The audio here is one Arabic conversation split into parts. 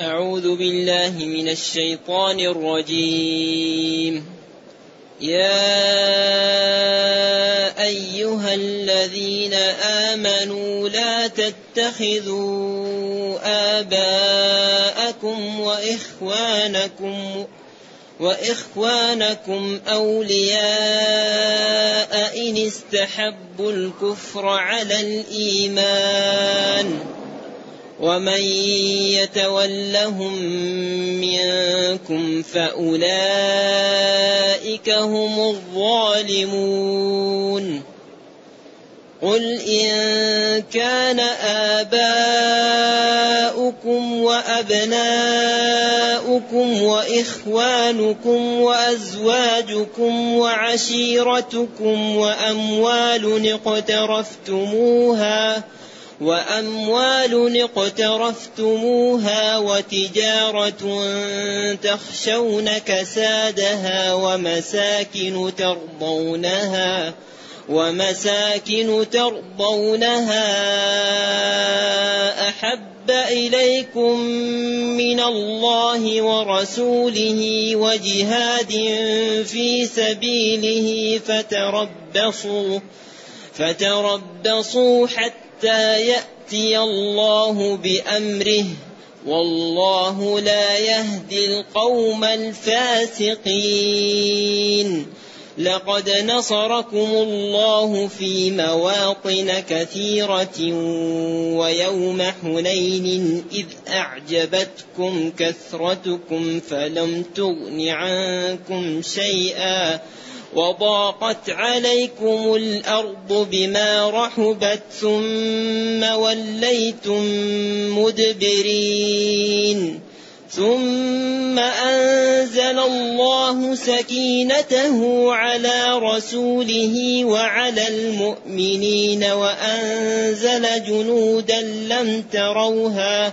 أعوذ بالله من الشيطان الرجيم. يا أيها الذين آمنوا لا تتخذوا آباءكم وإخوانكم وإخوانكم أولياء إن استحبوا الكفر على الإيمان. ومن يتولهم منكم فأولئك هم الظالمون. قل إن كان آباؤكم وأبناؤكم وإخوانكم وأزواجكم وعشيرتكم وأموال اقترفتموها وأموال اقترفتموها وتجارة تخشون كسادها ومساكن ترضونها ومساكن ترضونها أحب إليكم من الله ورسوله وجهاد في سبيله فتربصوا فتربصوا حتى يأتي الله بأمره والله لا يهدي القوم الفاسقين. لقد نصركم الله في مواطن كثيرة ويوم حنين إذ أعجبتكم كثرتكم فلم تغن عنكم شيئا. وضاقت عليكم الأرض بما رحبت ثم وليتم مدبرين ثم أنزل الله سكينته على رسوله وعلى المؤمنين وأنزل جنودا لم تروها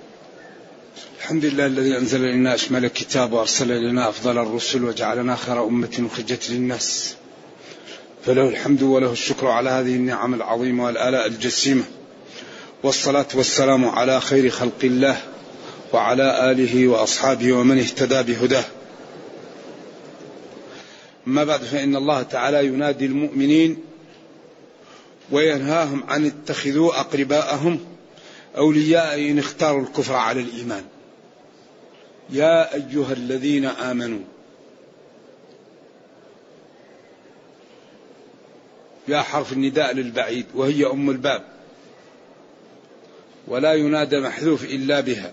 الحمد لله الذي أنزل إلينا أشمل الكتاب وأرسل إلينا أفضل الرسل وجعلنا خير أمة أخرجت للناس. فله الحمد وله الشكر على هذه النعم العظيمة والآلاء الجسيمة. والصلاة والسلام على خير خلق الله وعلى آله وأصحابه ومن اهتدى بهداه. أما بعد فإن الله تعالى ينادي المؤمنين وينهاهم عن اتخذوا أقرباءهم أولياء إن اختاروا الكفر على الإيمان. يا أيها الذين آمنوا. يا حرف النداء للبعيد وهي أم الباب. ولا ينادى محذوف إلا بها.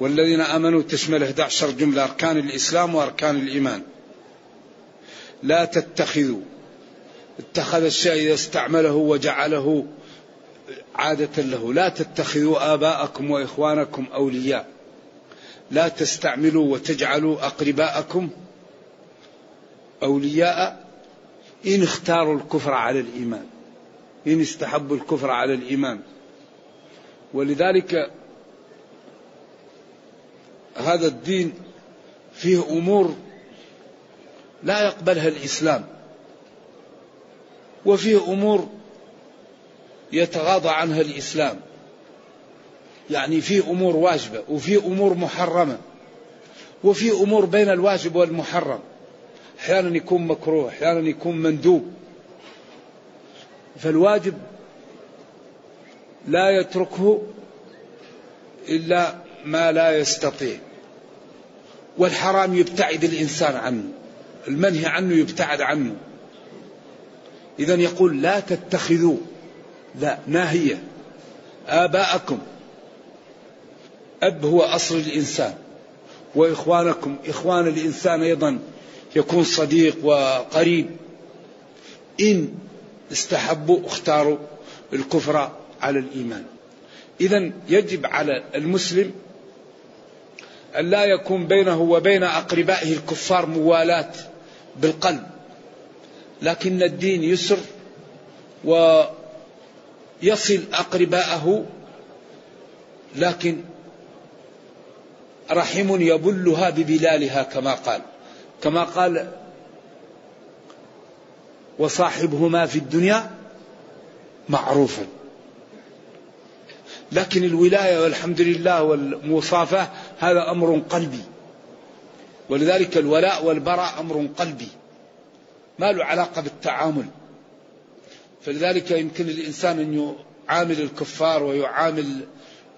والذين آمنوا تشمل 11 جملة أركان الإسلام وأركان الإيمان. لا تتخذوا. اتخذ الشيء إذا استعمله وجعله عادة له، لا تتخذوا آباءكم وإخوانكم أولياء. لا تستعملوا وتجعلوا أقرباءكم أولياء إن اختاروا الكفر على الإيمان. إن استحبوا الكفر على الإيمان. ولذلك هذا الدين فيه أمور لا يقبلها الإسلام وفيه أمور يتغاضى عنها الإسلام يعني في أمور واجبة وفي أمور محرمة وفي أمور بين الواجب والمحرم. أحيانا يكون مكروه أحيانا يكون مندوب. فالواجب لا يتركه إلا ما لا يستطيع. والحرام يبتعد الإنسان عنه المنهي عنه يبتعد عنه. إذا يقول لا تتخذوا لا ناهية آباءكم. أب هو أصل الإنسان. وإخوانكم إخوان الإنسان أيضا يكون صديق وقريب. إن استحبوا اختاروا الكفر على الإيمان. إذا يجب على المسلم أن لا يكون بينه وبين أقربائه الكفار موالاة بالقلب. لكن الدين يسر ويصل أقرباءه لكن رحم يبلها ببلالها كما قال. كما قال وصاحبهما في الدنيا معروفا لكن الولاية والحمد لله والمصافاة هذا أمر قلبي. ولذلك الولاء والبراء أمر قلبي. ما له علاقة بالتعامل. فلذلك يمكن الإنسان أن يعامل الكفار ويعامل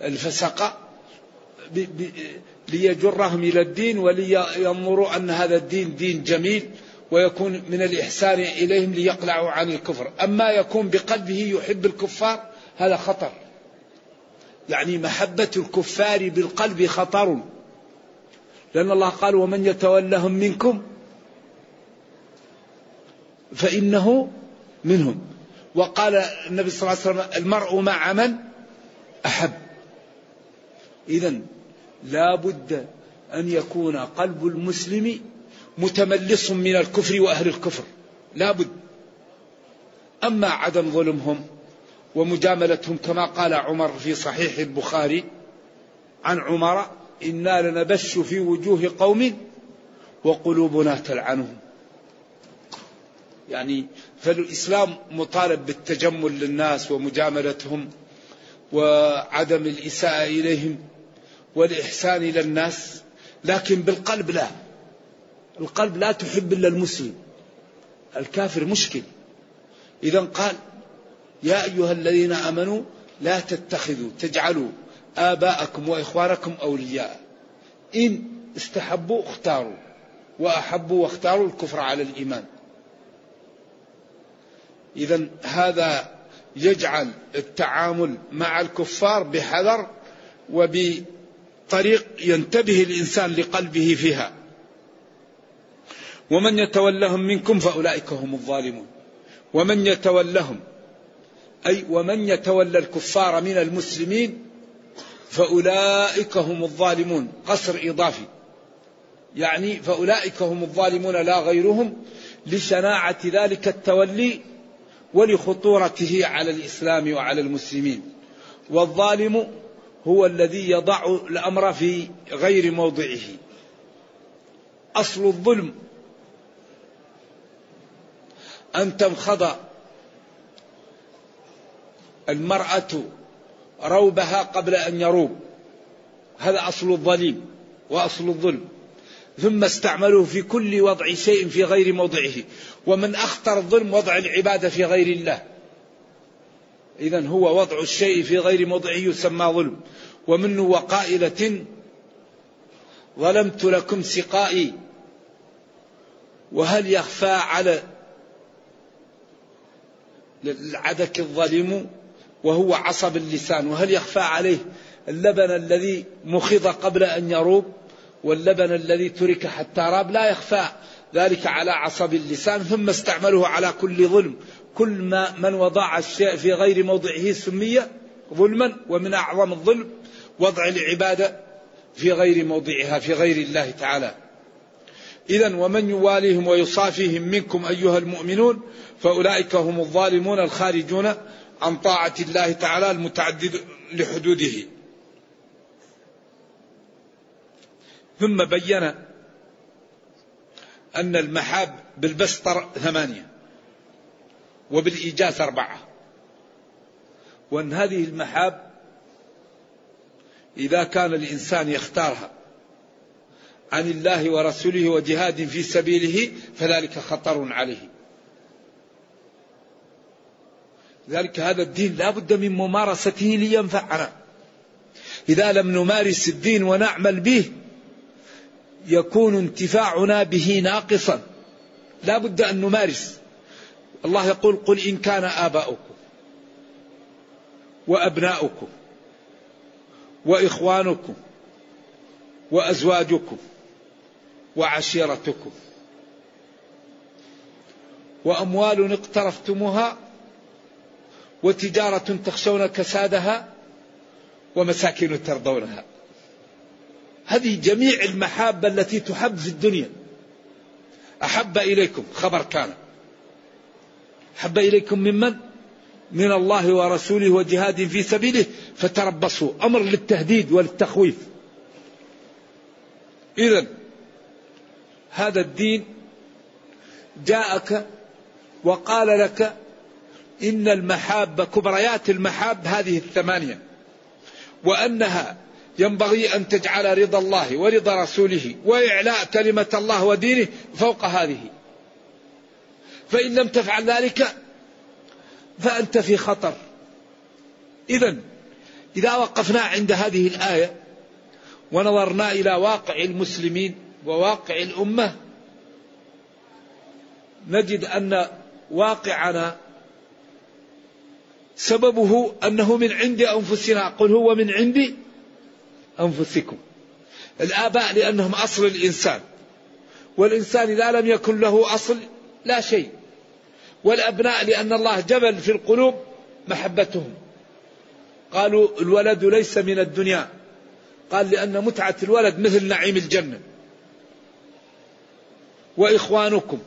الفسقة ليجرهم إلى الدين ولينظروا أن هذا الدين دين جميل ويكون من الإحسان إليهم ليقلعوا عن الكفر. أما يكون بقلبه يحب الكفار هذا خطر. يعني محبة الكفار بالقلب خطر. لأن الله قال ومن يتولهم منكم فإنه منهم. وقال النبي صلى الله عليه وسلم المرء مع من أحب. إذا لا بد أن يكون قلب المسلم متملص من الكفر وأهل الكفر. لا بد. أما عدم ظلمهم ومجاملتهم كما قال عمر في صحيح البخاري عن عمر إنا لنبش في وجوه قوم وقلوبنا تلعنهم. يعني فالإسلام مطالب بالتجمل للناس ومجاملتهم وعدم الإساءة إليهم. والإحسان إلى الناس لكن بالقلب لا. القلب لا تحب إلا المسلم. الكافر مشكل. إذا قال يا أيها الذين آمنوا لا تتخذوا تجعلوا آباءكم وإخوانكم أولياء. إن استحبوا اختاروا وأحبوا واختاروا الكفر على الإيمان. إذا هذا يجعل التعامل مع الكفار بحذر وبطريق ينتبه الإنسان لقلبه فيها. ومن يتولهم منكم فأولئك هم الظالمون. ومن يتولهم أي ومن يتولى الكفار من المسلمين فأولئك هم الظالمون. قصر إضافي. يعني فأولئك هم الظالمون لا غيرهم لشناعة ذلك التولي ولخطورته على الإسلام وعلى المسلمين. والظالم هو الذي يضع الأمر في غير موضعه. أصل الظلم. أن تنخض المرأة روبها قبل أن يروب. هذا أصل الظليم وأصل الظلم. ثم استعملوه في كل وضع شيء في غير موضعه. ومن أخطر الظلم وضع العبادة في غير الله. إذا هو وضع الشيء في غير موضعه يسمى ظلم. ومنه وقائلة ظلمت لكم سقائي وهل يخفى على العدك الظالم وهو عصب اللسان؟ وهل يخفى عليه اللبن الذي مخض قبل أن يروب واللبن الذي ترك حتى راب؟ لا يخفى ذلك على عصب اللسان ثم استعمله على كل ظلم. كل ما من وضع الشيء في غير موضعه سمي ظلما ومن أعظم الظلم وضع العبادة في غير موضعها في غير الله تعالى. إذا ومن يواليهم ويصافيهم منكم أيها المؤمنون فأولئك هم الظالمون الخارجون عن طاعة الله تعالى المتعدد لحدوده. ثم بين أن المحاب بالبستر ثمانية. وبالإيجاز أربعة. وأن هذه المحاب إذا كان الإنسان يختارها عن الله ورسوله وجهاد في سبيله فذلك خطر عليه. ذلك هذا الدين لا بد من ممارسته لينفعنا. إذا لم نمارس الدين ونعمل به يكون انتفاعنا به ناقصا. لا بد أن نمارس. الله يقول قل إن كان آباؤكم وأبناؤكم وإخوانكم وأزواجكم وعشيرتكم وأموال اقترفتموها وتجارة تخشون كسادها ومساكن ترضونها. هذه جميع المحاب التي تحب في الدنيا. أحب إليكم خبر كان. أحب إليكم ممن؟ من الله ورسوله وجهاد في سبيله. فتربصوا. أمر للتهديد وللتخويف. إذا هذا الدين جاءك وقال لك إن المحاب كبريات المحاب هذه الثمانية وأنها ينبغي أن تجعل رضا الله ورضا رسوله وإعلاء كلمة الله ودينه فوق هذه. فإن لم تفعل ذلك فأنت في خطر. إذا إذا وقفنا عند هذه الآية ونظرنا إلى واقع المسلمين وواقع الأمة نجد أن واقعنا سببه أنه من عند أنفسنا. قل هو من عند أنفسكم. الآباء لأنهم أصل الإنسان والإنسان إذا لم يكن له أصل لا شيء. والأبناء لأن الله جبل في القلوب محبتهم. قالوا الولد ليس من الدنيا. قال لأن متعة الولد مثل نعيم الجنة. وإخوانكم.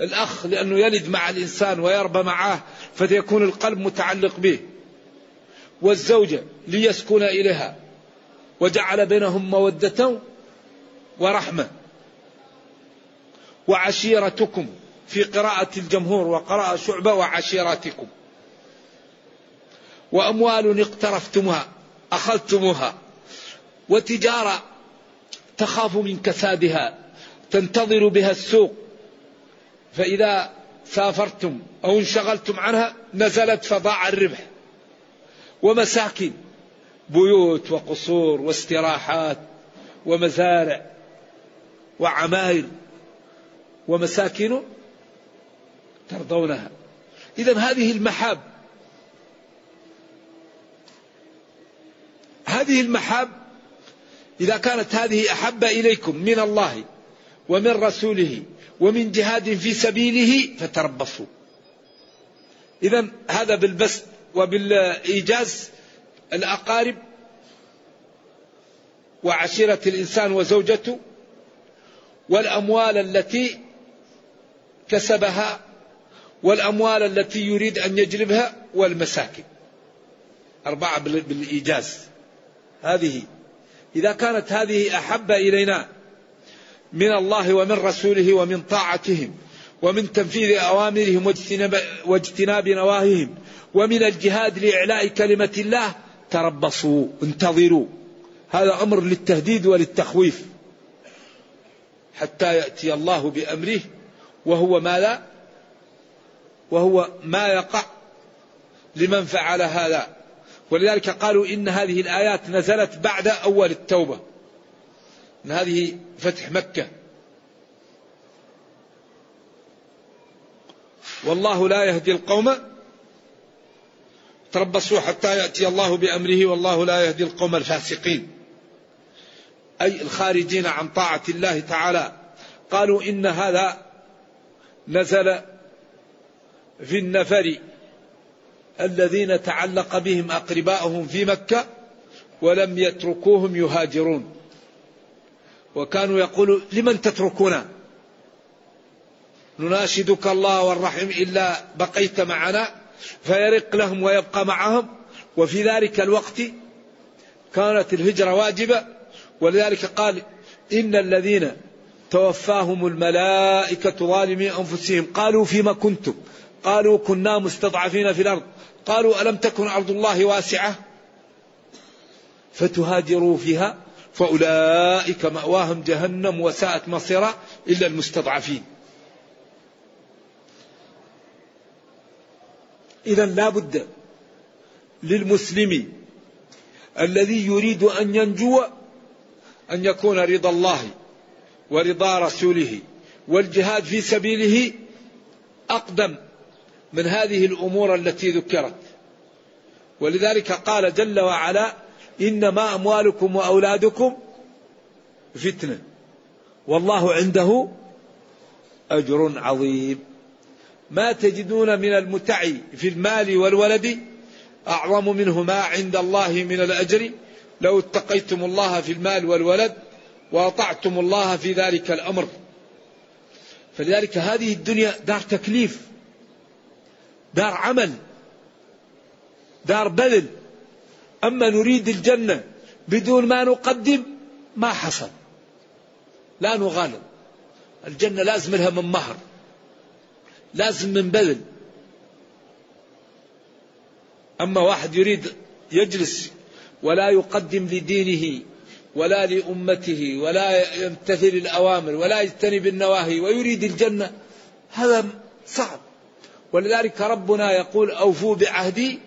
الأخ لأنه يلد مع الإنسان ويربى معه فيكون القلب متعلق به. والزوجة ليسكن إليها. وجعل بينهم مودة ورحمة. وعشيرتكم في قراءة الجمهور وقراءة شعبة وعشيرتكم وأموال اقترفتموها أخذتموها. وتجارة تخاف من كسادها تنتظر بها السوق. فإذا سافرتم أو انشغلتم عنها نزلت فضاع الربح. ومساكن بيوت وقصور واستراحات ومزارع وعماير. ومساكن ترضونها. إذا هذه المحاب هذه المحاب إذا كانت هذه أحب إليكم من الله ومن رسوله ومن جهاد في سبيله فتربصوا. إذا هذا بالبسط وبالإيجاز الأقارب وعشيرة الإنسان وزوجته والأموال التي كسبها والأموال التي يريد أن يجلبها والمساكن. أربعة بالإيجاز. هذه إذا كانت هذه أحب إلينا من الله ومن رسوله ومن طاعتهم ومن تنفيذ أوامرهم واجتناب, واجتناب نواهيهم ومن الجهاد لإعلاء كلمة الله تربصوا انتظروا. هذا أمر للتهديد وللتخويف. حتى يأتي الله بأمره وهو ما لا وهو ما يقع لمن فعل هذا. ولذلك قالوا إن هذه الآيات نزلت بعد أول التوبة إن هذه فتح مكة. والله لا يهدي القوم تربصوا حتى يأتي الله بأمره والله لا يهدي القوم الفاسقين. أي الخارجين عن طاعة الله تعالى. قالوا إن هذا نزل في النفر الذين تعلق بهم أقرباؤهم في مكة ولم يتركوهم يهاجرون. وكانوا يقولوا لمن تتركنا نناشدك الله والرحم إلا بقيت معنا. فيرق لهم ويبقى معهم. وفي ذلك الوقت كانت الهجرة واجبة. ولذلك قال إن الذين توفاهم الملائكة ظالمي أنفسهم. قالوا فيما كنتم؟ قالوا كنا مستضعفين في الأرض. قالوا ألم تكن أرض الله واسعة؟ فتهاجروا فيها فأولئك مأواهم جهنم وساءت مصيرا إلا المستضعفين. إذا لا بد للمسلم الذي يريد أن ينجو أن يكون رضا الله. ورضا رسوله والجهاد في سبيله أقدم من هذه الأمور التي ذكرت. ولذلك قال جل وعلا إنما أموالكم وأولادكم فتنة والله عنده أجر عظيم. ما تجدون من المتع في المال والولد أعظم منه ما عند الله من الأجر. لو اتقيتم الله في المال والولد وأطعتم الله في ذلك الأمر. فلذلك هذه الدنيا دار تكليف دار عمل دار بذل. أما نريد الجنة بدون ما نقدم ما حصل. لا نغالب. الجنة لازم لها من مهر لازم من بذل. أما واحد يريد يجلس ولا يقدم لدينه ولا لأمته ولا يمتثل الأوامر ولا يجتنب النواهي ويريد الجنة هذا صعب. ولذلك ربنا يقول أوفوا بعهدي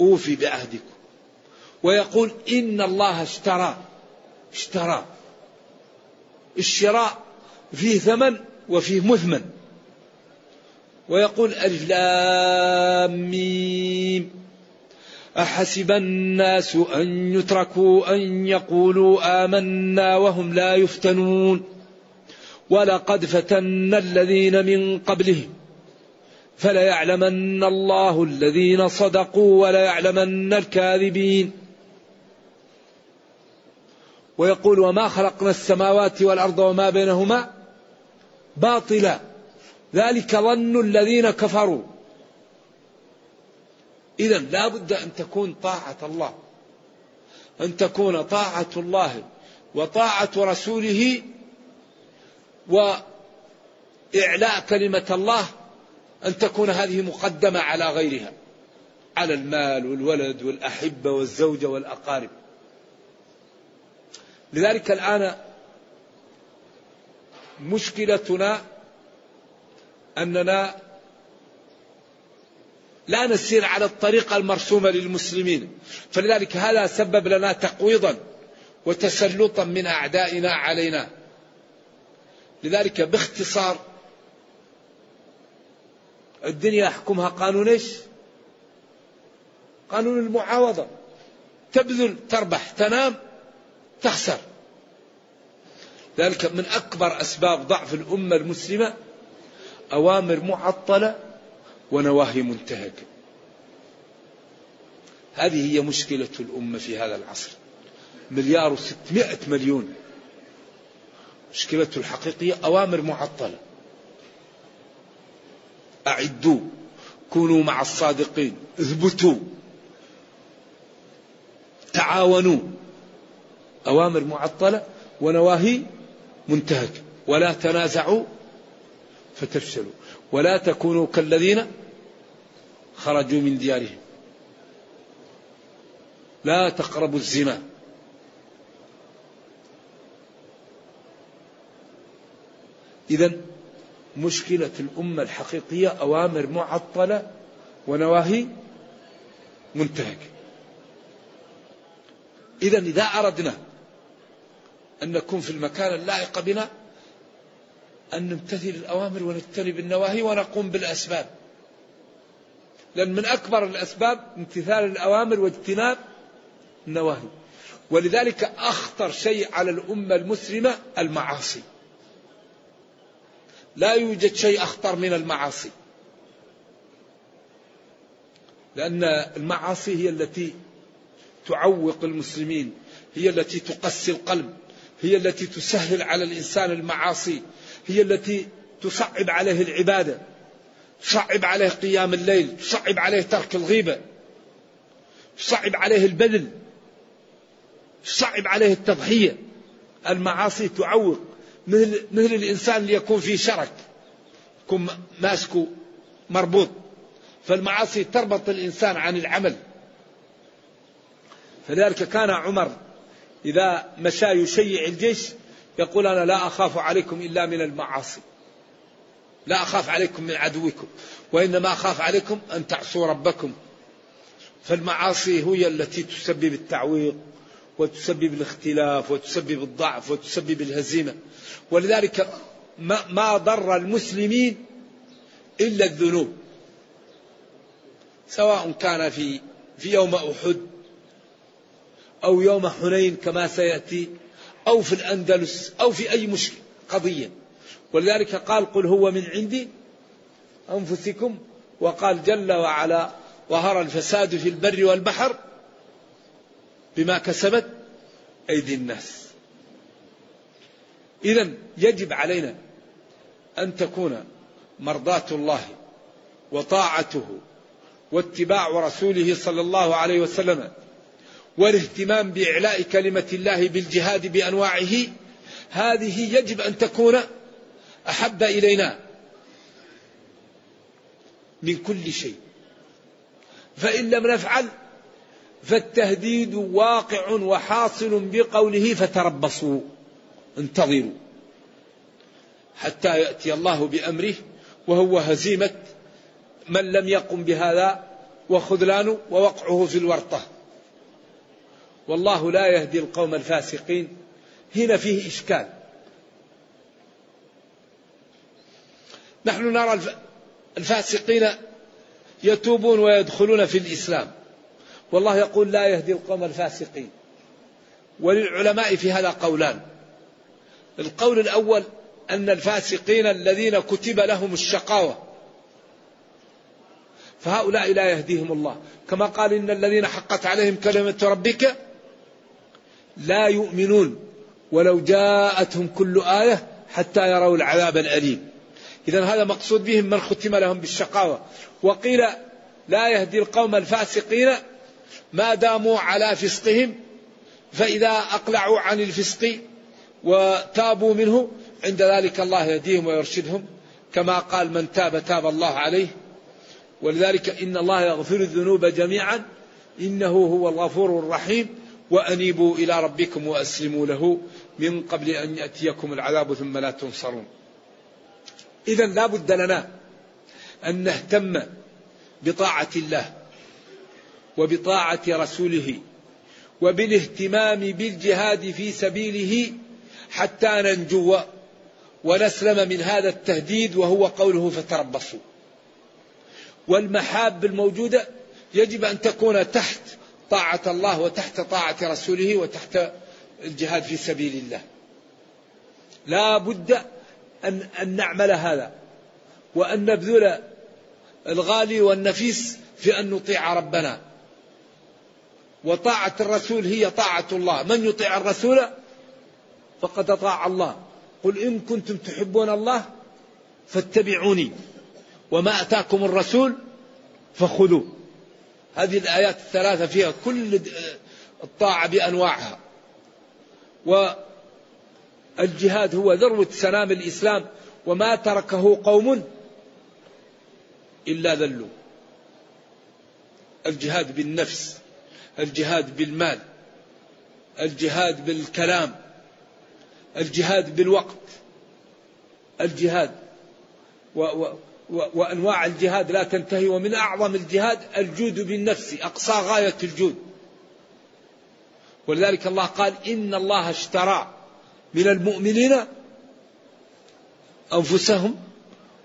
أوفي بعهدكم. ويقول إن الله اشترى اشترى. الشراء فيه ثمن وفيه مثمن. ويقول ألف لام ميم. أحسب الناس أن يتركوا أن يقولوا آمنا وهم لا يفتنون. ولقد فتنا الذين من قبلهم. فليعلمن الله الذين صدقوا وليعلمن الكاذبين. ويقول وما خلقنا السماوات والأرض وما بينهما باطلا. ذلك ظن الذين كفروا. إذا لا بد أن تكون طاعة الله. أن تكون طاعة الله وطاعة رسوله وإعلاء كلمة الله أن تكون هذه مقدمة على غيرها على المال والولد والأحبة والزوجة والأقارب. لذلك الآن مشكلتنا أننا لا نسير على الطريقة المرسومة للمسلمين. فلذلك هذا سبب لنا تقويضا وتسلطا من أعدائنا علينا. لذلك باختصار الدنيا يحكمها قانون إيش؟ قانون المعاوضة. تبذل تربح تنام تخسر. ذلك من أكبر أسباب ضعف الأمة المسلمة أوامر معطلة ونواهي منتهكة هذه هي مشكلة الأمة في هذا العصر. مليار وستمائة مليون. مشكلته الحقيقية أوامر معطلة. أعدوا. كونوا مع الصادقين. اثبتوا. تعاونوا. أوامر معطلة ونواهي منتهكة ولا تنازعوا فتفشلوا. ولا تكونوا كالذين خرجوا من ديارهم. لا تقربوا الزنا. إذا مشكلة الأمة الحقيقية أوامر معطلة ونواهي منتهكة إذا إذا أردنا أن نكون في المكان اللائق بنا أن نمتثل الأوامر ونجتنب النواهي ونقوم بالأسباب. لأن من أكبر الأسباب امتثال الأوامر واجتناب النواهي. ولذلك أخطر شيء على الأمة المسلمة المعاصي. لا يوجد شيء أخطر من المعاصي. لأن المعاصي هي التي تعوق المسلمين هي التي تقسي القلب هي التي تسهل على الإنسان المعاصي هي التي تصعب عليه العبادة. تصعب عليه قيام الليل تصعب عليه ترك الغيبة تصعب عليه البذل تصعب عليه التضحية. المعاصي تعوق مثل, مثل الإنسان اللي يكون في شرك يكون ماسكه مربوط. فالمعاصي تربط الإنسان عن العمل. فلذلك كان عمر إذا مشى يشيع الجيش يقول أنا لا أخاف عليكم إلا من المعاصي. لا أخاف عليكم من عدوكم وإنما أخاف عليكم أن تعصوا ربكم. فالمعاصي هي التي تسبب التعويق وتسبب الاختلاف وتسبب الضعف وتسبب الهزيمة. ولذلك ما, ما ضر المسلمين إلا الذنوب. سواء كان في في يوم أحد أو يوم حنين كما سيأتي أو في الأندلس أو في أي مشكلة قضية. ولذلك قال قل هو من عندي أنفسكم وقال جل وعلا ظهر الفساد في البر والبحر بما كسبت أيدي الناس. إذا يجب علينا أن تكون مرضاة الله وطاعته واتباع رسوله صلى الله عليه وسلم والاهتمام بإعلاء كلمة الله بالجهاد بأنواعه هذه يجب أن تكون أحب إلينا من كل شيء. فإن لم نفعل فالتهديد واقع وحاصل بقوله فتربصوا انتظروا حتى يأتي الله بأمره وهو هزيمة من لم يقم بهذا وخذلانه ووقعه في الورطة. والله لا يهدي القوم الفاسقين. هنا فيه إشكال. نحن نرى الفاسقين يتوبون ويدخلون في الإسلام. والله يقول لا يهدي القوم الفاسقين. وللعلماء في هذا قولان. القول الأول أن الفاسقين الذين كتب لهم الشقاوة. فهؤلاء لا يهديهم الله. كما قال إن الذين حقت عليهم كلمة ربك لا يؤمنون ولو جاءتهم كل آية حتى يروا العذاب الأليم. إذا هذا مقصود بهم من ختم لهم بالشقاوة. وقيل لا يهدي القوم الفاسقين ما داموا على فسقهم فإذا أقلعوا عن الفسق وتابوا منه عند ذلك الله يهديهم ويرشدهم كما قال من تاب تاب الله عليه. ولذلك إن الله يغفر الذنوب جميعا إنه هو الغفور الرحيم. وأنيبوا إلى ربكم وأسلموا له من قبل أن يأتيكم العذاب ثم لا تنصرون. إذا لا بد لنا أن نهتم بطاعة الله وبطاعة رسوله وبالاهتمام بالجهاد في سبيله حتى ننجو ونسلم من هذا التهديد وهو قوله فتربصوا. والمحاب الموجودة يجب أن تكون تحت طاعة الله وتحت طاعة رسوله وتحت الجهاد في سبيل الله. لا بد أن, أن نعمل هذا وأن نبذل الغالي والنفيس في أن نطيع ربنا. وطاعة الرسول هي طاعة الله. من يطيع الرسول فقد أطاع الله. قل إن كنتم تحبون الله فاتبعوني. وما أتاكم الرسول فخذوه. هذه الآيات الثلاثة فيها كل الطاعة بأنواعها. والجهاد هو ذروة سلام الإسلام وما تركه قوم إلا ذلوا الجهاد بالنفس الجهاد بالمال الجهاد بالكلام الجهاد بالوقت الجهاد و وأنواع الجهاد لا تنتهي ومن أعظم الجهاد الجود بالنفس أقصى غاية الجود. ولذلك الله قال إن الله اشترى من المؤمنين أنفسهم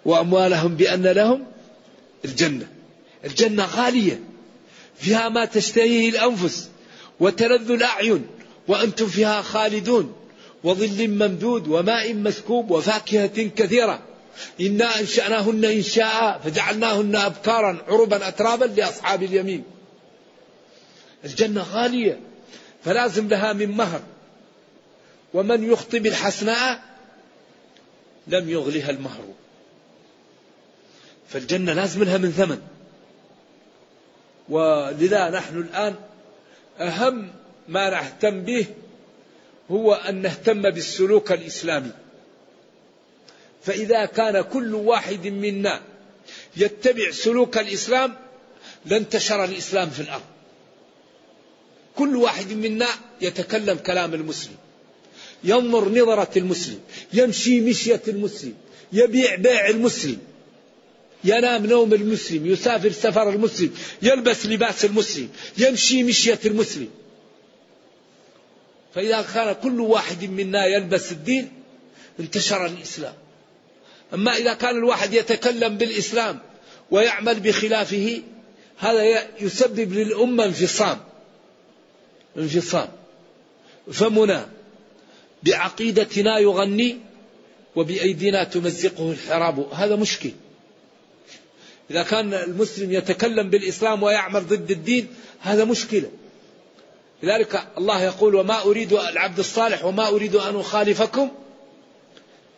وأموالهم بأن لهم الجنة. الجنة غالية فيها ما تشتهيه الأنفس وتلذ الأعين وأنتم فيها خالدون. وظل ممدود وماء مسكوب وفاكهة كثيرة. إنا أنشأناهن إنشاء فجعلناهن أبكارا عربا أترابا لأصحاب اليمين. الجنة غالية فلازم لها من مهر. ومن يخطب الحسناء لم يغلها المهر. فالجنة لازم لها من ثمن. ولذا نحن الآن أهم ما نهتم به هو أن نهتم بالسلوك الإسلامي. فإذا كان كل واحد منا يتبع سلوك الإسلام لانتشر الإسلام في الأرض. كل واحد منا يتكلم كلام المسلم. ينظر نظرة المسلم يمشي مشية المسلم يبيع بيع المسلم ينام نوم المسلم يسافر سفر المسلم يلبس لباس المسلم يمشي مشية المسلم. فإذا كان كل واحد منا يلبس الدين انتشر الإسلام. أما إذا كان الواحد يتكلم بالإسلام ويعمل بخلافه هذا يسبب للأمة انفصام. انفصام. فمنا بعقيدتنا يغني وبأيدينا تمزقه الحراب. هذا مشكل. إذا كان المسلم يتكلم بالإسلام ويعمل ضد الدين هذا مشكلة. لذلك الله يقول وما أريد العبد الصالح وما أريد أن أخالفكم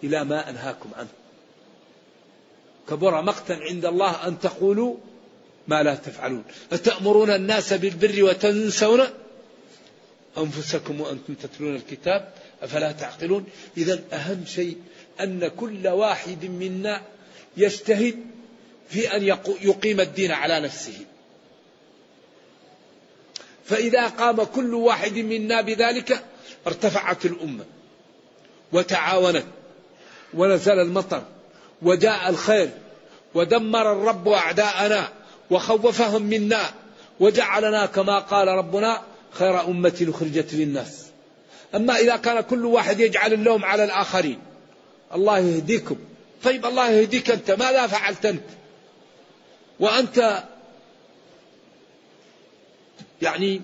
إلى ما أنهاكم عنه. كبر مقتا عند الله أن تقولوا ما لا تفعلون. أتأمرون الناس بالبر وتنسون أنفسكم وأنتم تتلون الكتاب؟ أفلا تعقلون؟ إذا أهم شيء أن كل واحد منا يجتهد في أن يقيم الدين على نفسه. فإذا قام كل واحد منا بذلك ارتفعت الأمة وتعاونت ونزل المطر وجاء الخير ودمر الرب أعداءنا وخوفهم منا وجعلنا كما قال ربنا خير أمة أخرجت للناس. أما إذا كان كل واحد يجعل اللوم على الآخرين. الله يهديكم. طيب الله يهديك أنت. ماذا فعلت أنت؟ وأنت يعني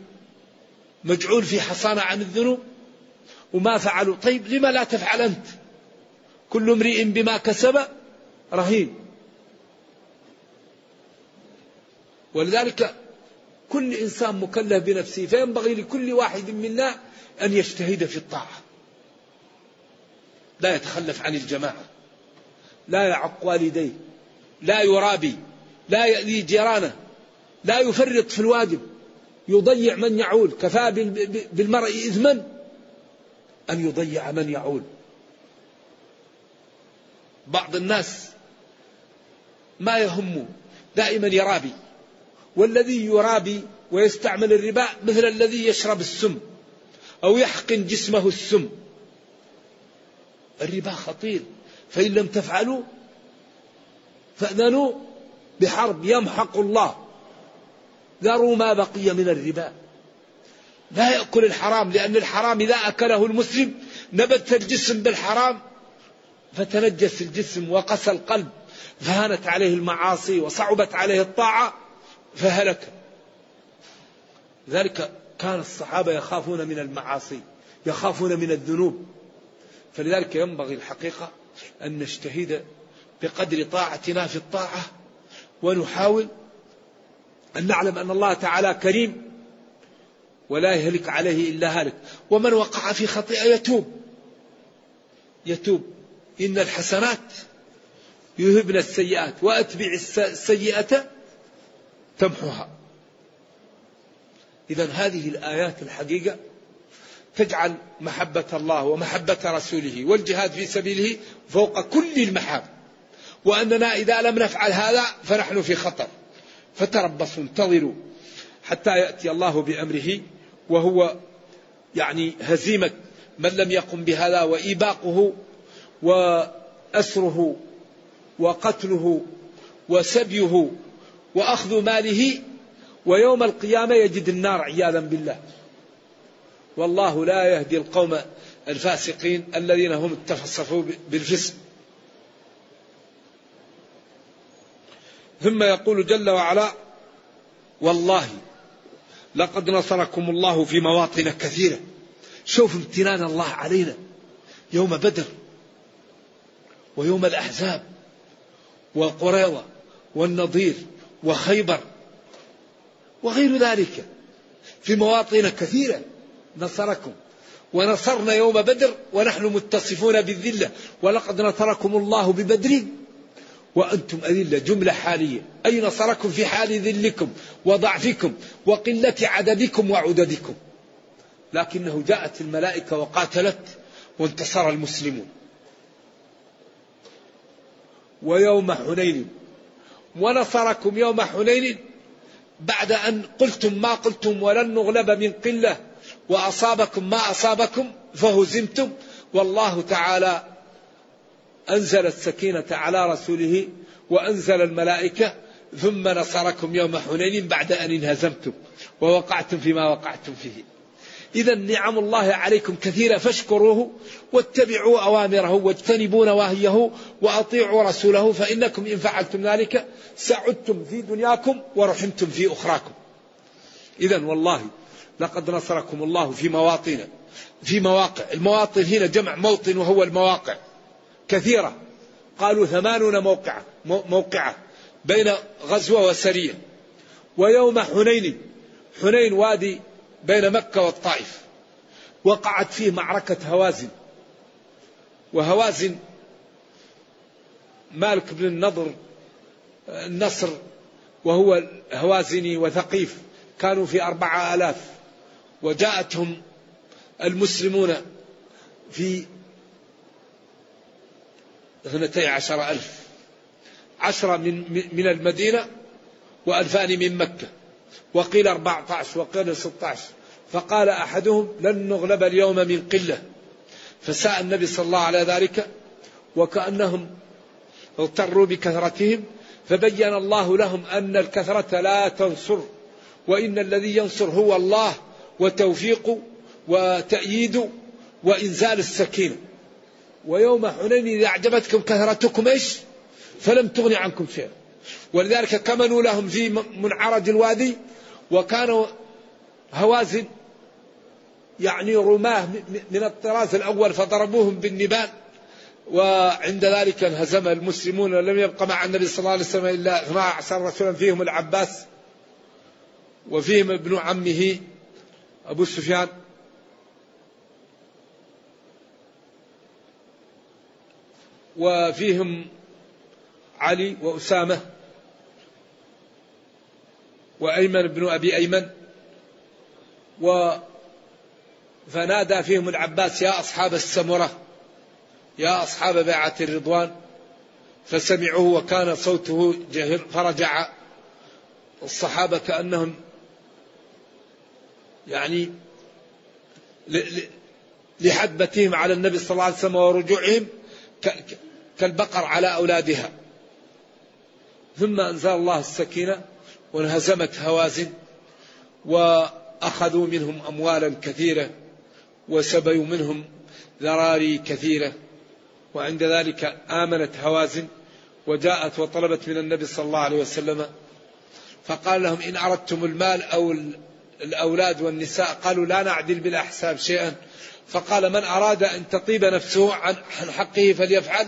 مجعول في حصانة عن الذنوب؟ وما فعلوا؟ طيب لما لا تفعل أنت؟ كل امرئ بما كسب رهين. ولذلك كل إنسان مكلف بنفسه فينبغي لكل واحد منا أن يجتهد في الطاعة. لا يتخلف عن الجماعة. لا يعق والديه. لا يرابي. لا يأذي جيرانه. لا يفرط في الواجب. يضيع من يعول. كفى بالمرء إثما أن يضيع من يعول. بعض الناس ما يهم دائما يرابي. والذي يرابي ويستعمل الربا مثل الذي يشرب السم. أو يحقن جسمه السم. الربا خطير. فإن لم تفعلوا فأذنوا بحرب يمحق الله. ذروا ما بقي من الربا. لا يأكل الحرام لأن الحرام إذا أكله المسلم نبت الجسم بالحرام فتنجس الجسم وقسى القلب فهانت عليه المعاصي وصعبت عليه الطاعة فهلك. ذلك كان الصحابة يخافون من المعاصي يخافون من الذنوب. فلذلك ينبغي الحقيقة أن نجتهد بقدر طاعتنا في الطاعة ونحاول أن نعلم أن الله تعالى كريم ولا يهلك عليه إلا هالك. ومن وقع في خطيئة يتوب. يتوب. إن الحسنات يذهبن السيئات وأتبع السيئة تمحوها. إذا هذه الآيات الحقيقة تجعل محبة الله ومحبة رسوله والجهاد في سبيله فوق كل المحاب. وأننا إذا لم نفعل هذا فنحن في خطر. فتربصوا انتظروا حتى يأتي الله بأمره وهو يعني هزيمة. من لم يقم بهذا وإيباقه وأسره وقتله وسبيه وأخذ ماله ويوم القيامة يجد النار عياذا بالله. والله لا يهدي القوم الفاسقين الذين هم اتصفوا بالفسق. ثم يقول جل وعلا والله لقد نصركم الله في مواطن كثيرة. شوف امتنان الله علينا يوم بدر ويوم الأحزاب وقريضة والنضير وخيبر. وغير ذلك. في مواطن كثيرة نصركم ونصرنا يوم بدر ونحن متصفون بالذلة ولقد نصركم الله ببدر وأنتم أذلة جملة حالية. أي نصركم في حال ذلكم وضعفكم وقلة عددكم وعددكم. لكنه جاءت الملائكة وقاتلت وانتصر المسلمون. ويوم حنين ونصركم يوم حنين بعد أن قلتم ما قلتم ولن نغلب من قلة. وأصابكم ما أصابكم فهزمتم. والله تعالى أنزل السكينة على رسوله وأنزل الملائكة ثم نصركم يوم حنين بعد أن انهزمتم. ووقعتم فيما وقعتم فيه. إذا نعم الله عليكم كثيرة فاشكروه واتبعوا أوامره واجتنبوا نواهيه وأطيعوا رسوله فإنكم إن فعلتم ذلك سعدتم في دنياكم ورحمتم في أخراكم. إذا والله لقد نصركم الله في مواطن في مواقع. المواطن هنا جمع موطن وهو المواقع. كثيرة. قالوا ثمانون موقعة موقعة بين غزوة وسرية. ويوم حنين حنين وادي بين مكة والطائف. وقعت فيه معركة هوازن. وهوازن مالك بن النضر النصر وهو هوازني وثقيف كانوا في أربعة آلاف. وجاءتهم المسلمون في اثنتي عشر ألف. عشرة من, من المدينة وألفان من مكة. وقيل أربعة عشر وقيل ستة عشر. فقال أحدهم لن نغلب اليوم من قلة. فساء النبي صلى الله عليه ذلك وكأنهم اغتروا بكثرتهم فبين الله لهم أن الكثرة لا تنصر وإن الذي ينصر هو الله وتوفيق وتأييد وإنزال السكينة ويوم حنين إذا أعجبتكم كثرتكم إيش؟ فلم تغن عنكم شيئا. ولذلك كمنوا لهم في منعرج الوادي وكانوا هوازن يعني رماه من الطراز الأول فضربوهم بالنبال وعند ذلك انهزم المسلمون ولم يبق مع النبي صلى الله عليه وسلم إلا 12 رسولا فيهم العباس وفيهم ابن عمه أبو سفيان. وفيهم علي وأسامة. وأيمن بن أبي أيمن. و فنادى فيهم العباس يا أصحاب السمرة يا أصحاب بيعة الرضوان فسمعوه وكان صوته جهر فرجع الصحابة كأنهم يعني لحدبتهم على النبي صلى الله عليه وسلم ورجوعهم كالبقر على أولادها. ثم أنزل الله السكينة وانهزمت هوازن وأخذوا منهم أموالا كثيرة وسبيوا منهم ذراري كثيرة وعند ذلك آمنت هوازن وجاءت وطلبت من النبي صلى الله عليه وسلم فقال لهم إن أردتم المال أو الأولاد والنساء قالوا لا نعدل بالأحساب شيئا. فقال من أراد أن تطيب نفسه عن حقه فليفعل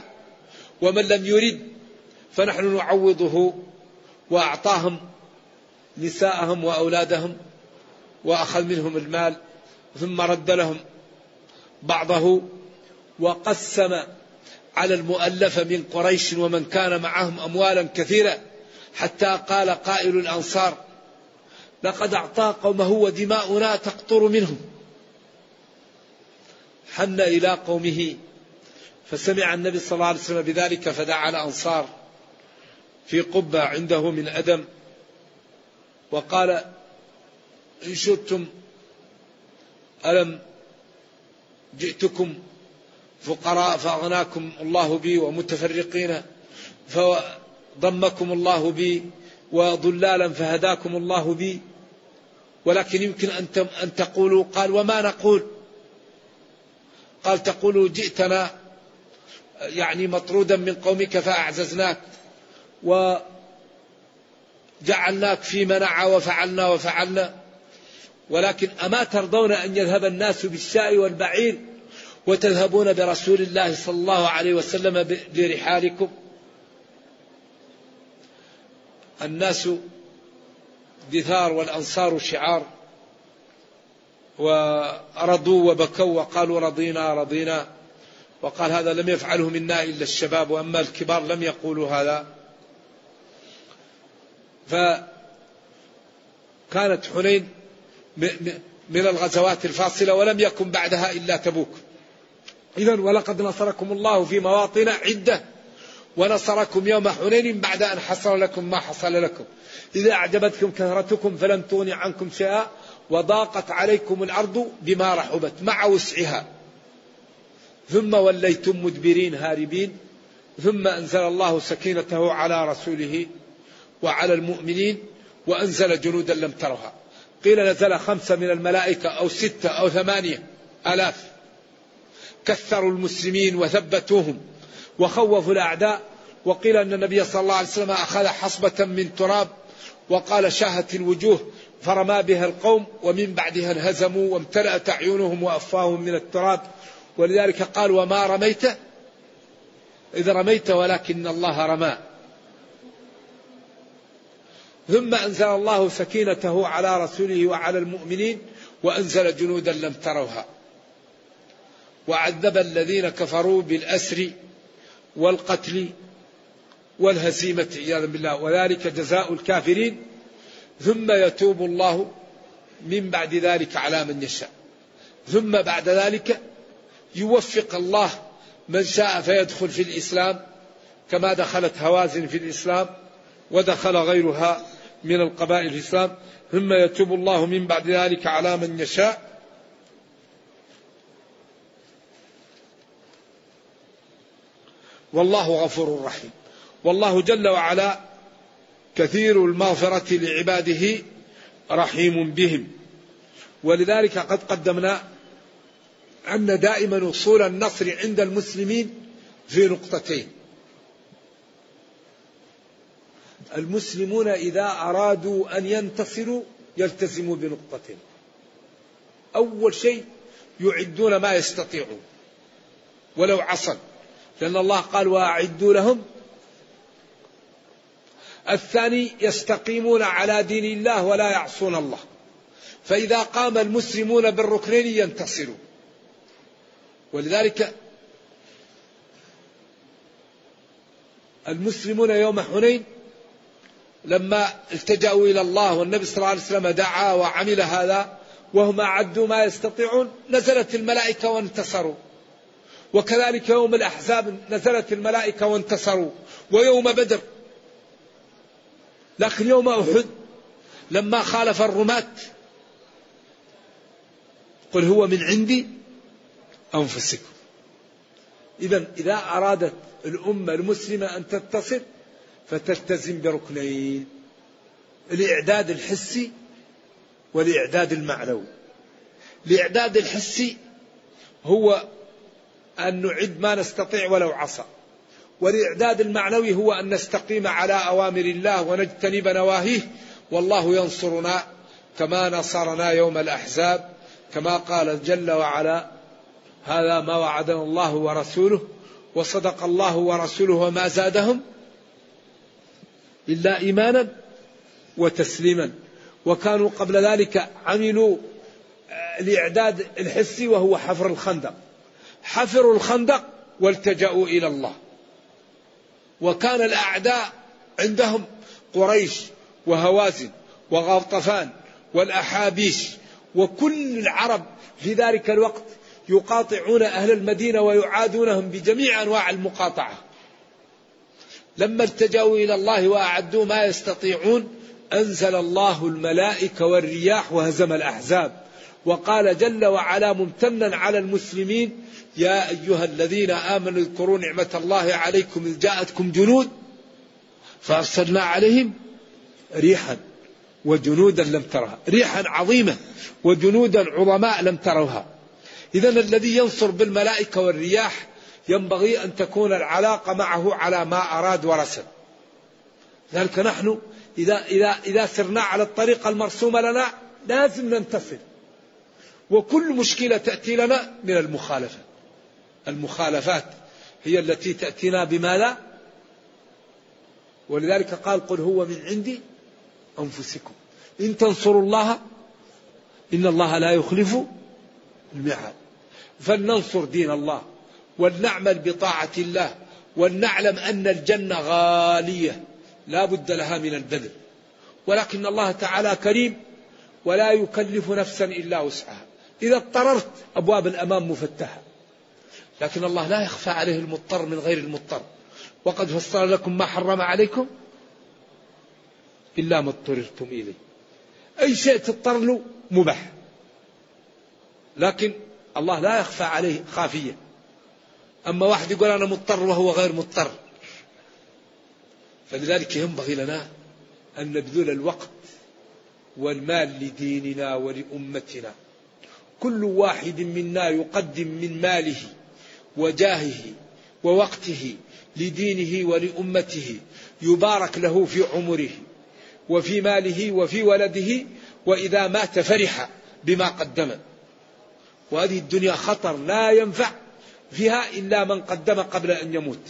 ومن لم يرد فنحن نعوضه وأعطاهم نساءهم وأولادهم وأخذ منهم المال ثم رد لهم بعضه وقسم على المؤلفة من قريش ومن كان معهم أموالا كثيرة حتى قال قائل الأنصار لقد أعطى قومه ودماؤنا تقطر منهم. حن إلى قومه فسمع النبي صلى الله عليه وسلم بذلك فدعا الأنصار في قبة عنده من أدم وقال إن شئتم ألم جئتكم فقراء فأغناكم الله بي ومتفرقين فضمكم الله بي وضلالا فهداكم الله بي ولكن يمكن أن تقولوا قال وما نقول؟ قال تقولوا جئتنا يعني مطرودا من قومك فأعززناك وجعلناك في منع وفعلنا وفعلنا. ولكن أما ترضون أن يذهب الناس بالشاء والبعير وتذهبون برسول الله صلى الله عليه وسلم برحالكم؟ الناس دثار والأنصار شعار. ورضوا وبكوا وقالوا رضينا رضينا. وقال هذا لم يفعله منا إلا الشباب وأما الكبار لم يقولوا هذا. فكانت حنين من الغزوات الفاصلة ولم يكن بعدها إلا تبوك. إذا ولقد نصركم الله في مواطن عدة ونصركم يوم حنين بعد أن حصل لكم ما حصل لكم. إذا أعجبتكم كثرتكم فلم تغن عنكم شيئا وضاقت عليكم الأرض بما رحبت مع وسعها. ثم وليتم مدبرين هاربين. ثم أنزل الله سكينته على رسوله. وعلى المؤمنين وأنزل جنودا لم ترها. قيل نزل خمسة من الملائكة أو ستة أو ثمانية آلاف. كثروا المسلمين وثبتوهم وخوفوا الأعداء. وقيل أن النبي صلى الله عليه وسلم أخذ حصبة من تراب وقال شاهت الوجوه فرمى بها القوم ومن بعدها انهزموا وامتلأت أعينهم وأفواههم من التراب. ولذلك قال وما رميت؟ إذ رميت ولكن الله رمى. ثم أنزل الله سكينته على رسوله وعلى المؤمنين وأنزل جنودا لم تروها. وعذب الذين كفروا بالأسر والقتل والهزيمة عياذا بالله. وذلك جزاء الكافرين. ثم يتوب الله من بعد ذلك على من يشاء. ثم بعد ذلك يوفق الله من شاء فيدخل في الإسلام كما دخلت هوازن في الإسلام ودخل غيرها من القبائل في الإسلام ثم يتوب الله من بعد ذلك على من يشاء. والله غفور رحيم. والله جل وعلا كثير المغفرة لعباده رحيم بهم. ولذلك قد قدمنا أن دائما وصول النصر عند المسلمين في نقطتين. المسلمون إذا أرادوا أن ينتصروا يلتزموا بنقطتين أول شيء يعدون ما يستطيعون. ولو عصا لأن الله قال وأعدوا لهم. الثاني يستقيمون على دين الله ولا يعصون الله. فإذا قام المسلمون بالركنين ينتصروا ولذلك المسلمون يوم حنين لما التجأوا إلى الله والنبي صلى الله عليه وسلم دعا وعمل هذا وهم أعدوا ما يستطيعون نزلت الملائكة وانتصروا. وكذلك يوم الأحزاب نزلت الملائكة وانتصروا ويوم بدر. لكن يوم أحد لما خالف الرماة قل هو من عندي أنفسكم. إذا إذا أرادت الأمة المسلمة أن تتصل فتلتزم بركنين الإعداد الحسي والإعداد المعنوي. الإعداد الحسي هو أن نعد ما نستطيع ولو عصى والإعداد المعنوي هو أن نستقيم على أوامر الله ونجتنب نواهيه والله ينصرنا كما نصرنا يوم الأحزاب كما قال جل وعلا هذا ما وعدنا الله ورسوله وصدق الله ورسوله وما زادهم إلا إيمانا وتسليما. وكانوا قبل ذلك عملوا الإعداد الحسي وهو حفر الخندق. حفروا الخندق والتجأوا إلى الله. وكان الأعداء عندهم قريش وهوازن وغطفان والأحابيش. وكل العرب في ذلك الوقت يقاطعون أهل المدينة ويعادونهم بجميع أنواع المقاطعة. لما التجأوا إلى الله وأعدوا ما يستطيعون أنزل الله الملائكة والرياح وهزم الأحزاب. وقال جل وعلا ممتنا على المسلمين يا أيها الذين آمنوا اذكروا نعمة الله عليكم إذ جاءتكم جنود فأرسلنا عليهم ريحا وجنودا لم ترها ريحا عظيمة وجنودا عظماء لم تروها. إذا الذي ينصر بالملائكة والرياح ينبغي أن تكون العلاقة معه على ما أراد ورسل ذلك نحن إذا, إذا, إذا سرنا على الطريقة المرسومة لنا لازم ننتصر وكل مشكلة تأتي لنا من المخالفة. المخالفات هي التي تأتينا بما لا. ولذلك قال قل هو من عندي أنفسكم. إن تنصروا الله إن الله لا يخلف الميعاد. فلننصر دين الله. ولنعمل بطاعة الله ولنعلم أن الجنة غالية. لا بد لها من البذل ولكن الله تعالى كريم ولا يكلف نفسا إلا وسعها. إذا اضطررت أبواب الأمام مفتحة. لكن الله لا يخفى عليه المضطر من غير المضطر. وقد فصل لكم ما حرم عليكم؟ إلا ما اضطررتم إليه. أي شيء تضطر له مباح. لكن الله لا يخفى عليه خافية. أما واحد يقول أنا مضطر وهو غير مضطر. فلذلك ينبغي لنا أن نبذل الوقت والمال لديننا ولأمتنا. كل واحد منا يقدم من ماله وجاهه ووقته لدينه ولأمته يبارك له في عمره وفي ماله وفي ولده وإذا مات فرح بما قدم. وهذه الدنيا خطر لا ينفع فيها إلا من قدم قبل أن يموت.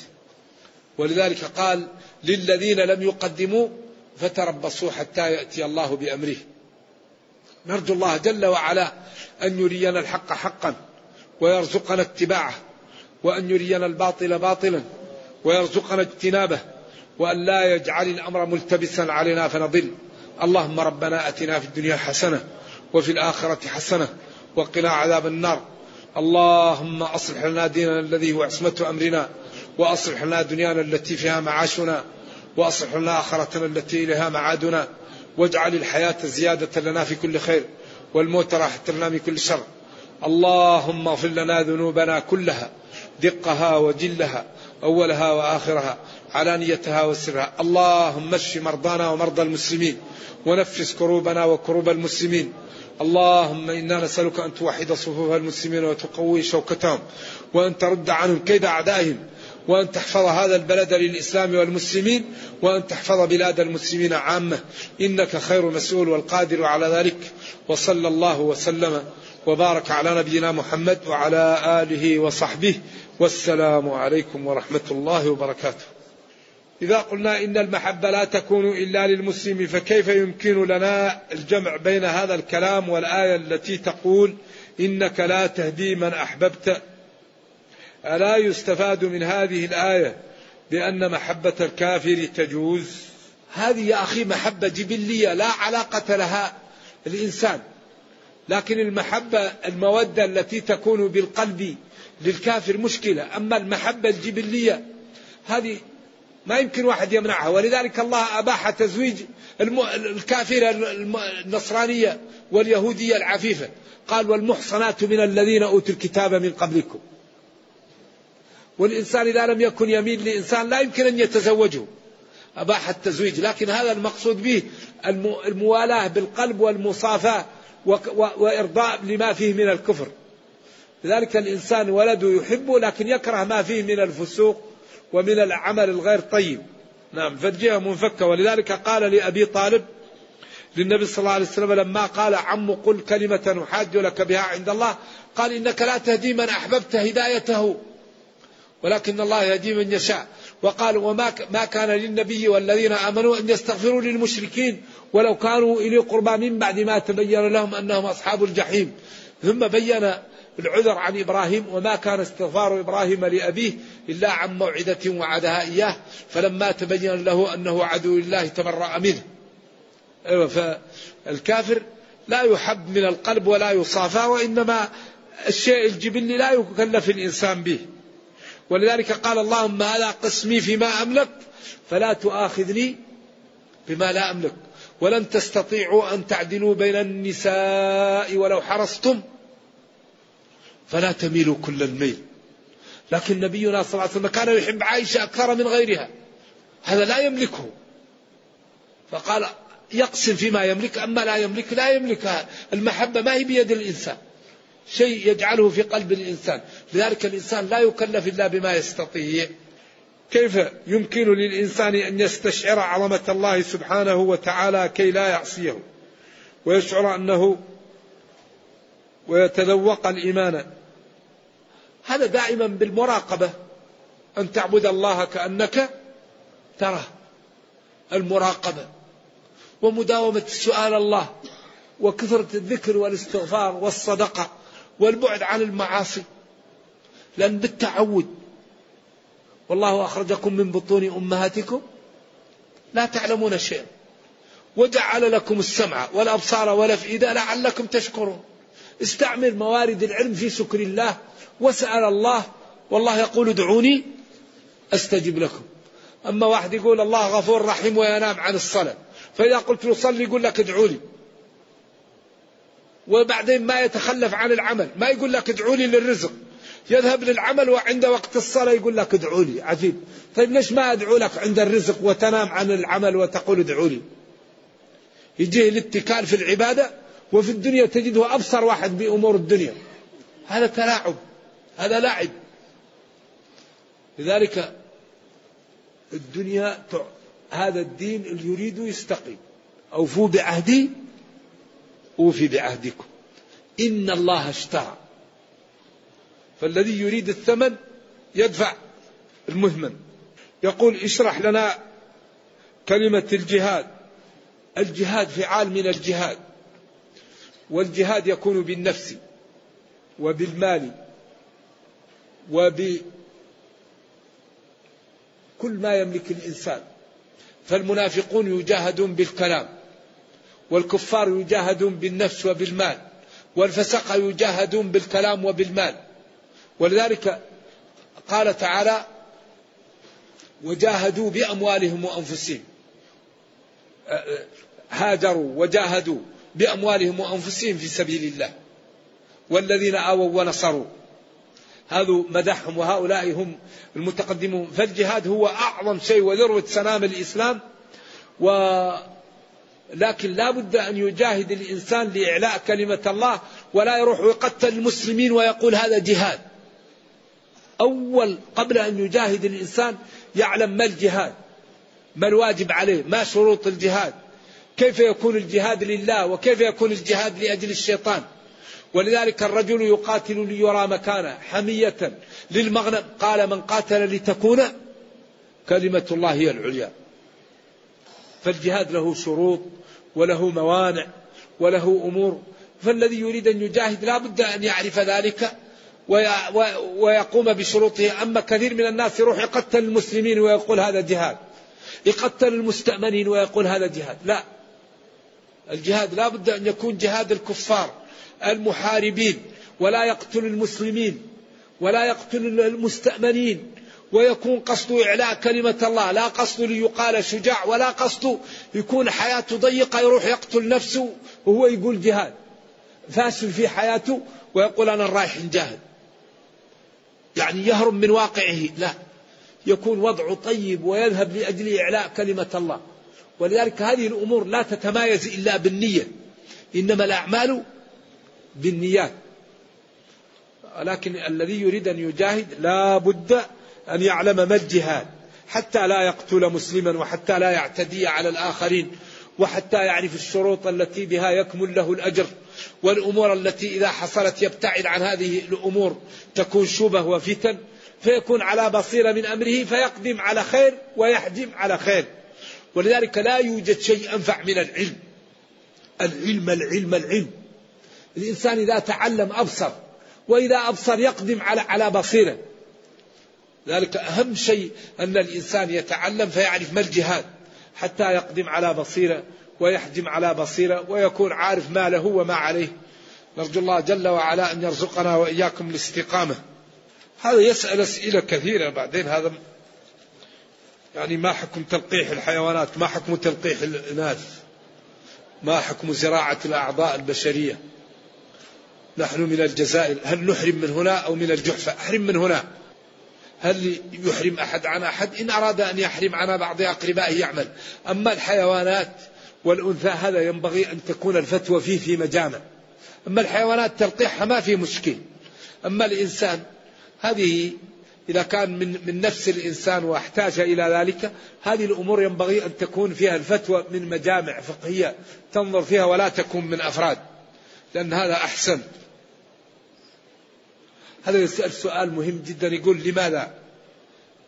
ولذلك قال للذين لم يقدموا فتربصوا حتى يأتي الله بأمره. نرجو الله جل وعلا أن يرينا الحق حقا ويرزقنا اتباعه وأن يرينا الباطل باطلا ويرزقنا اجتنابه وأن لا يجعل الأمر ملتبسا علينا فنضل. اللهم ربنا أتنا في الدنيا حسنة وفي الآخرة حسنة وقنا عذاب النار. اللهم أصلح لنا ديننا الذي هو عصمة أمرنا وأصلح لنا دنيانا التي فيها معاشنا وأصلح لنا آخرتنا التي إليها معادنا. واجعل الحياة زيادة لنا في كل خير والموت راحة لنا من كل شر. اللهم اغفر لنا ذنوبنا كلها دقها وجلها أولها وآخرها علانيتها وسرها. اللهم اشف مرضانا ومرضى المسلمين ونفس كروبنا وكروب المسلمين. اللهم إنا نسألك أن توحد صفوف المسلمين وتقوي شوكتهم وأن ترد عنهم كيد أعدائهم وأن تحفظ هذا البلد للإسلام والمسلمين وأن تحفظ بلاد المسلمين عامة. إنك خير مسؤول والقادر على ذلك. وصلى الله وسلم وبارك على نبينا محمد وعلى آله وصحبه. والسلام عليكم ورحمة الله وبركاته. إذا قلنا إن المحبة لا تكون إلا للمسلم فكيف يمكن لنا الجمع بين هذا الكلام والآية التي تقول إنك لا تهدي من أحببت؟ ألا يستفاد من هذه الآية بأن محبة الكافر تجوز؟ هذه يا أخي محبة جبلية لا علاقة لها الإنسان. لكن المحبة المودة التي تكون بالقلب للكافر مشكلة. أما المحبة الجبلية هذه ما يمكن واحد يمنعها. ولذلك الله أباح تزويج الكافرة النصرانية واليهودية العفيفة. قال والمحصنات من الذين أوتوا الكتاب من قبلكم. والإنسان إذا لم يكن يميل لإنسان لا يمكن أن يتزوجه. أباح التزويج. لكن هذا المقصود به الموالاة بالقلب والمصافاة وإرضاء لما فيه من الكفر. لذلك الإنسان ولده يحبه لكن يكره ما فيه من الفسوق. ومن العمل الغير طيب. نعم فالجهة منفكة. ولذلك قال لأبي طالب للنبي صلى الله عليه وسلم لما قال عم قل كلمة أحاج لك بها عند الله قال إنك لا تهدي من أحببت هدايته ولكن الله يهدي من يشاء. وقال وما ما كان للنبي والذين آمنوا أن يستغفروا للمشركين ولو كانوا إلي قربى من بعد ما تبين لهم أنهم أصحاب الجحيم. ثم بين العذر عن إبراهيم وما كان استغفار إبراهيم لأبيه إلا عن موعدة وعدها إياه فلما تبين له أنه عدو الله تبرأ منه. أيوه فالكافر لا يحب من القلب ولا يصافى وإنما الشيء الجبلي لا يكلف الإنسان به. ولذلك قال اللهم هذا قسمي فيما أملك فلا تؤاخذني بما لا أملك ولن تستطيعوا أن تعدلوا بين النساء ولو حرصتم فلا تميلوا كل الميل لكن نبينا صلى الله عليه وسلم كان يحب عائشة أكثر من غيرها. هذا لا يملكه. فقال يقسم فيما يملك أما لا يملك لا يملك. المحبة ما هي بيد الإنسان. شيء يجعله في قلب الإنسان. لذلك الإنسان لا يكلف إلا بما يستطيع. كيف يمكن للإنسان أن يستشعر عظمة الله سبحانه وتعالى كي لا يعصيه؟ ويشعر أنه ويتذوق الإيمان. هذا دائما بالمراقبة. أن تعبد الله كأنك تراه. المراقبة. ومداومة سؤال الله. وكثرة الذكر والاستغفار والصدقة. والبعد عن المعاصي. لأن بالتعود. والله أخرجكم من بطون أمهاتكم. لا تعلمون شيئا. وجعل لكم السمع والأبصار والأفئدة لعلكم تشكرون. استعمل موارد العلم في شكر الله. واسأل الله والله يقول ادعوني أستجب لكم. أما واحد يقول الله غفور رحيم وينام عن الصلاة فإذا قلت له صلي يقول لك ادعوا لي وبعدين ما يتخلف عن العمل ما يقول لك ادعوا لي للرزق. يذهب للعمل وعند وقت الصلاة يقول لك ادعوا لي عجيب. طيب ليش ما أدعو لك عند الرزق وتنام عن العمل وتقول ادعوا لي يجيه الاتكال في العبادة وفي الدنيا تجده أبصر واحد بأمور الدنيا. هذا تلاعب. هذا لعب لذلك الدنيا هذا الدين اللي يريد يستقيم أوفوا بعهدي أوفي بعهدكم. إن الله اشترى. فالذي يريد الثمن يدفع المثمن يقول اشرح لنا كلمة الجهاد. الجهاد فعال من الجهاد. والجهاد يكون بالنفس وبالمال. وبكل ما يملك الإنسان. فالمنافقون يجاهدون بالكلام والكفار يجاهدون بالنفس وبالمال والفسقة يجاهدون بالكلام وبالمال. ولذلك قال تعالى وجاهدوا بأموالهم وأنفسهم. هاجروا وجاهدوا بأموالهم وأنفسهم في سبيل الله. والذين آووا ونصروا. هذا مدحهم وهؤلاء هم المتقدمون. فالجهاد هو أعظم شيء وذروة سنام الإسلام و لكن لا بد أن يجاهد الإنسان لإعلاء كلمة الله ولا يروح ويقتل المسلمين ويقول هذا جهاد. أول قبل أن يجاهد الإنسان يعلم ما الجهاد ما الواجب عليه ما شروط الجهاد كيف يكون الجهاد لله وكيف يكون الجهاد لأجل الشيطان. ولذلك الرجل يقاتل ليرى مكانه حمية للمغنم. قال من قاتل لتكون كلمة الله هي العليا. فالجهاد له شروط وله موانع وله أمور. فالذي يريد أن يجاهد لا بد أن يعرف ذلك ويقوم بشروطه. أما كثير من الناس يروح يقتل المسلمين ويقول هذا جهاد. يقتل المستأمنين ويقول هذا جهاد. لا. الجهاد لا بد أن يكون جهاد الكفار. المحاربين ولا يقتل المسلمين ولا يقتل المستأمنين ويكون قصده إعلاء كلمة الله لا قصده ليقال شجاع ولا قصده يكون حياته ضيقة يروح يقتل نفسه وهو يقول جهاد. فاسل في حياته ويقول أنا رايح نجاهد. يعني يهرب من واقعه لا. يكون وضعه طيب ويذهب لأجل إعلاء كلمة الله. ولذلك هذه الأمور لا تتمايز إلا بالنية. إنما الأعمال بالنيات. لكن الذي يريد أن يجاهد لا بد أن يعلم ما الجهاد حتى لا يقتل مسلما وحتى لا يعتدي على الآخرين وحتى يعرف الشروط التي بها يكمل له الأجر والأمور التي إذا حصلت يبتعد عن هذه الأمور تكون شبه وفتن فيكون على بصيرة من أمره فيقدم على خير ويحجم على خير. ولذلك لا يوجد شيء أنفع من العلم. العلم العلم العلم. الإنسان إذا تعلم أبصر وإذا أبصر يقدم على على بصيرة. ذلك أهم شيء أن الإنسان يتعلم فيعرف ما الجهاد حتى يقدم على بصيرة ويحجم على بصيرة ويكون عارف ما له وما عليه. نرجو الله جل وعلا أن يرزقنا وإياكم الاستقامة. هذا يسأل أسئلة كثيرة بعدين هذا يعني ما حكم تلقيح الحيوانات ما حكم تلقيح الإناث ما حكم زراعة الأعضاء البشرية. نحن من الجزائر هل نحرم من هنا أو من الجحفة أحرم من هنا. هل يحرم أحد عن أحد؟ إن أراد أن يحرم عن بعض أقربائه يعمل. أما الحيوانات والأنثى هذا ينبغي أن تكون الفتوى فيه في مجامع. أما الحيوانات تلقيحها ما في مشكل. أما الإنسان هذه إذا كان من من نفس الإنسان واحتاج إلى ذلك هذه الأمور ينبغي أن تكون فيها الفتوى من مجامع فقهية تنظر فيها ولا تكون من أفراد لأن هذا أحسن. هذا يسأل سؤال مهم جدا. يقول لماذا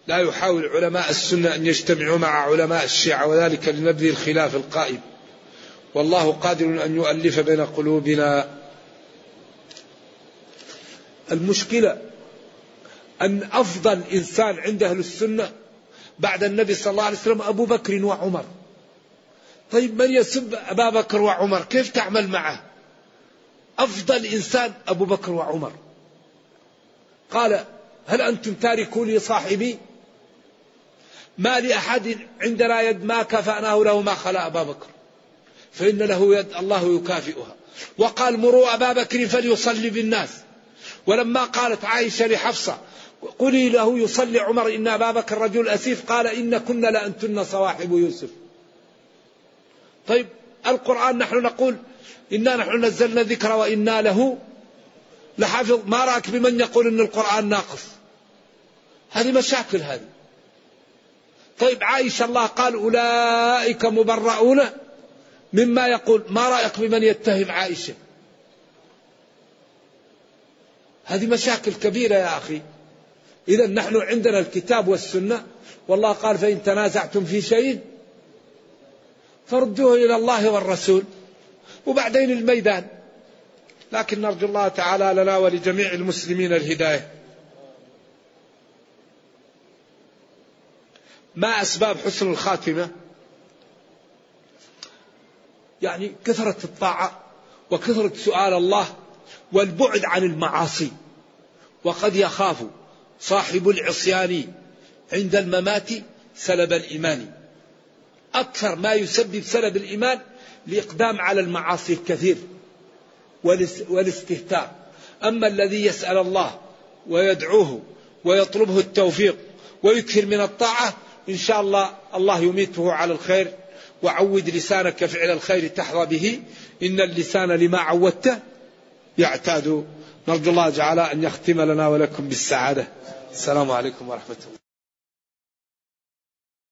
لا يحاول علماء السنة أن يجتمعوا مع علماء الشيعة وذلك لنبذي الخلاف القائم؟ والله قادر أن يؤلف بين قلوبنا. المشكلة أن أفضل إنسان عند أهل السنة بعد النبي صلى الله عليه وسلم أبو بكر وعمر. طيب من يسب أبا بكر وعمر؟ كيف تعمل معه؟ أفضل إنسان أبو بكر وعمر. قال هل أنتم تاركوا لي صاحبي؟ ما لأحد عندنا يد ما كفأناه له ما خلا أبا بكر. فإن له يد الله يكافئها. وقال مروا أبا بكر فليصلي بالناس. ولما قالت عائشة لحفصة قولي له يصلي عمر إن أبا بكر رجل أسيف قال إن كنا لأنتن صواحب يوسف. طيب القرآن نحن نقول إنا نحن نزلنا الذكر وإنا له لحافظ ما رأك بمن يقول أن القرآن ناقص. هذه مشاكل هذه. طيب عائشة الله قال أولئك مبرؤون مما يقول. ما رأيك بمن يتهم عائشة؟ هذه مشاكل كبيرة يا أخي. إذا نحن عندنا الكتاب والسنة. والله قال فإن تنازعتم في شيء فردوه إلى الله والرسول. وبعدين الميدان. لكن نرجو الله تعالى لنا ولجميع المسلمين الهداية. ما أسباب حسن الخاتمة؟ يعني كثرة الطاعة وكثرة سؤال الله والبعد عن المعاصي. وقد يخاف صاحب العصيان عند الممات سلب الإيمان. أكثر ما يسبب سلب الإيمان الإقدام على المعاصي الكثير. والاستهتار. أما الذي يسأل الله ويدعوه ويطلبه التوفيق ويكثر من الطاعة إن شاء الله الله يميته على الخير وعود لسانك فعل الخير تحظى به. إن اللسان لما عودته يعتاد. نرجو الله تعالى أن يختم لنا ولكم بالسعادة. السلام عليكم ورحمة الله.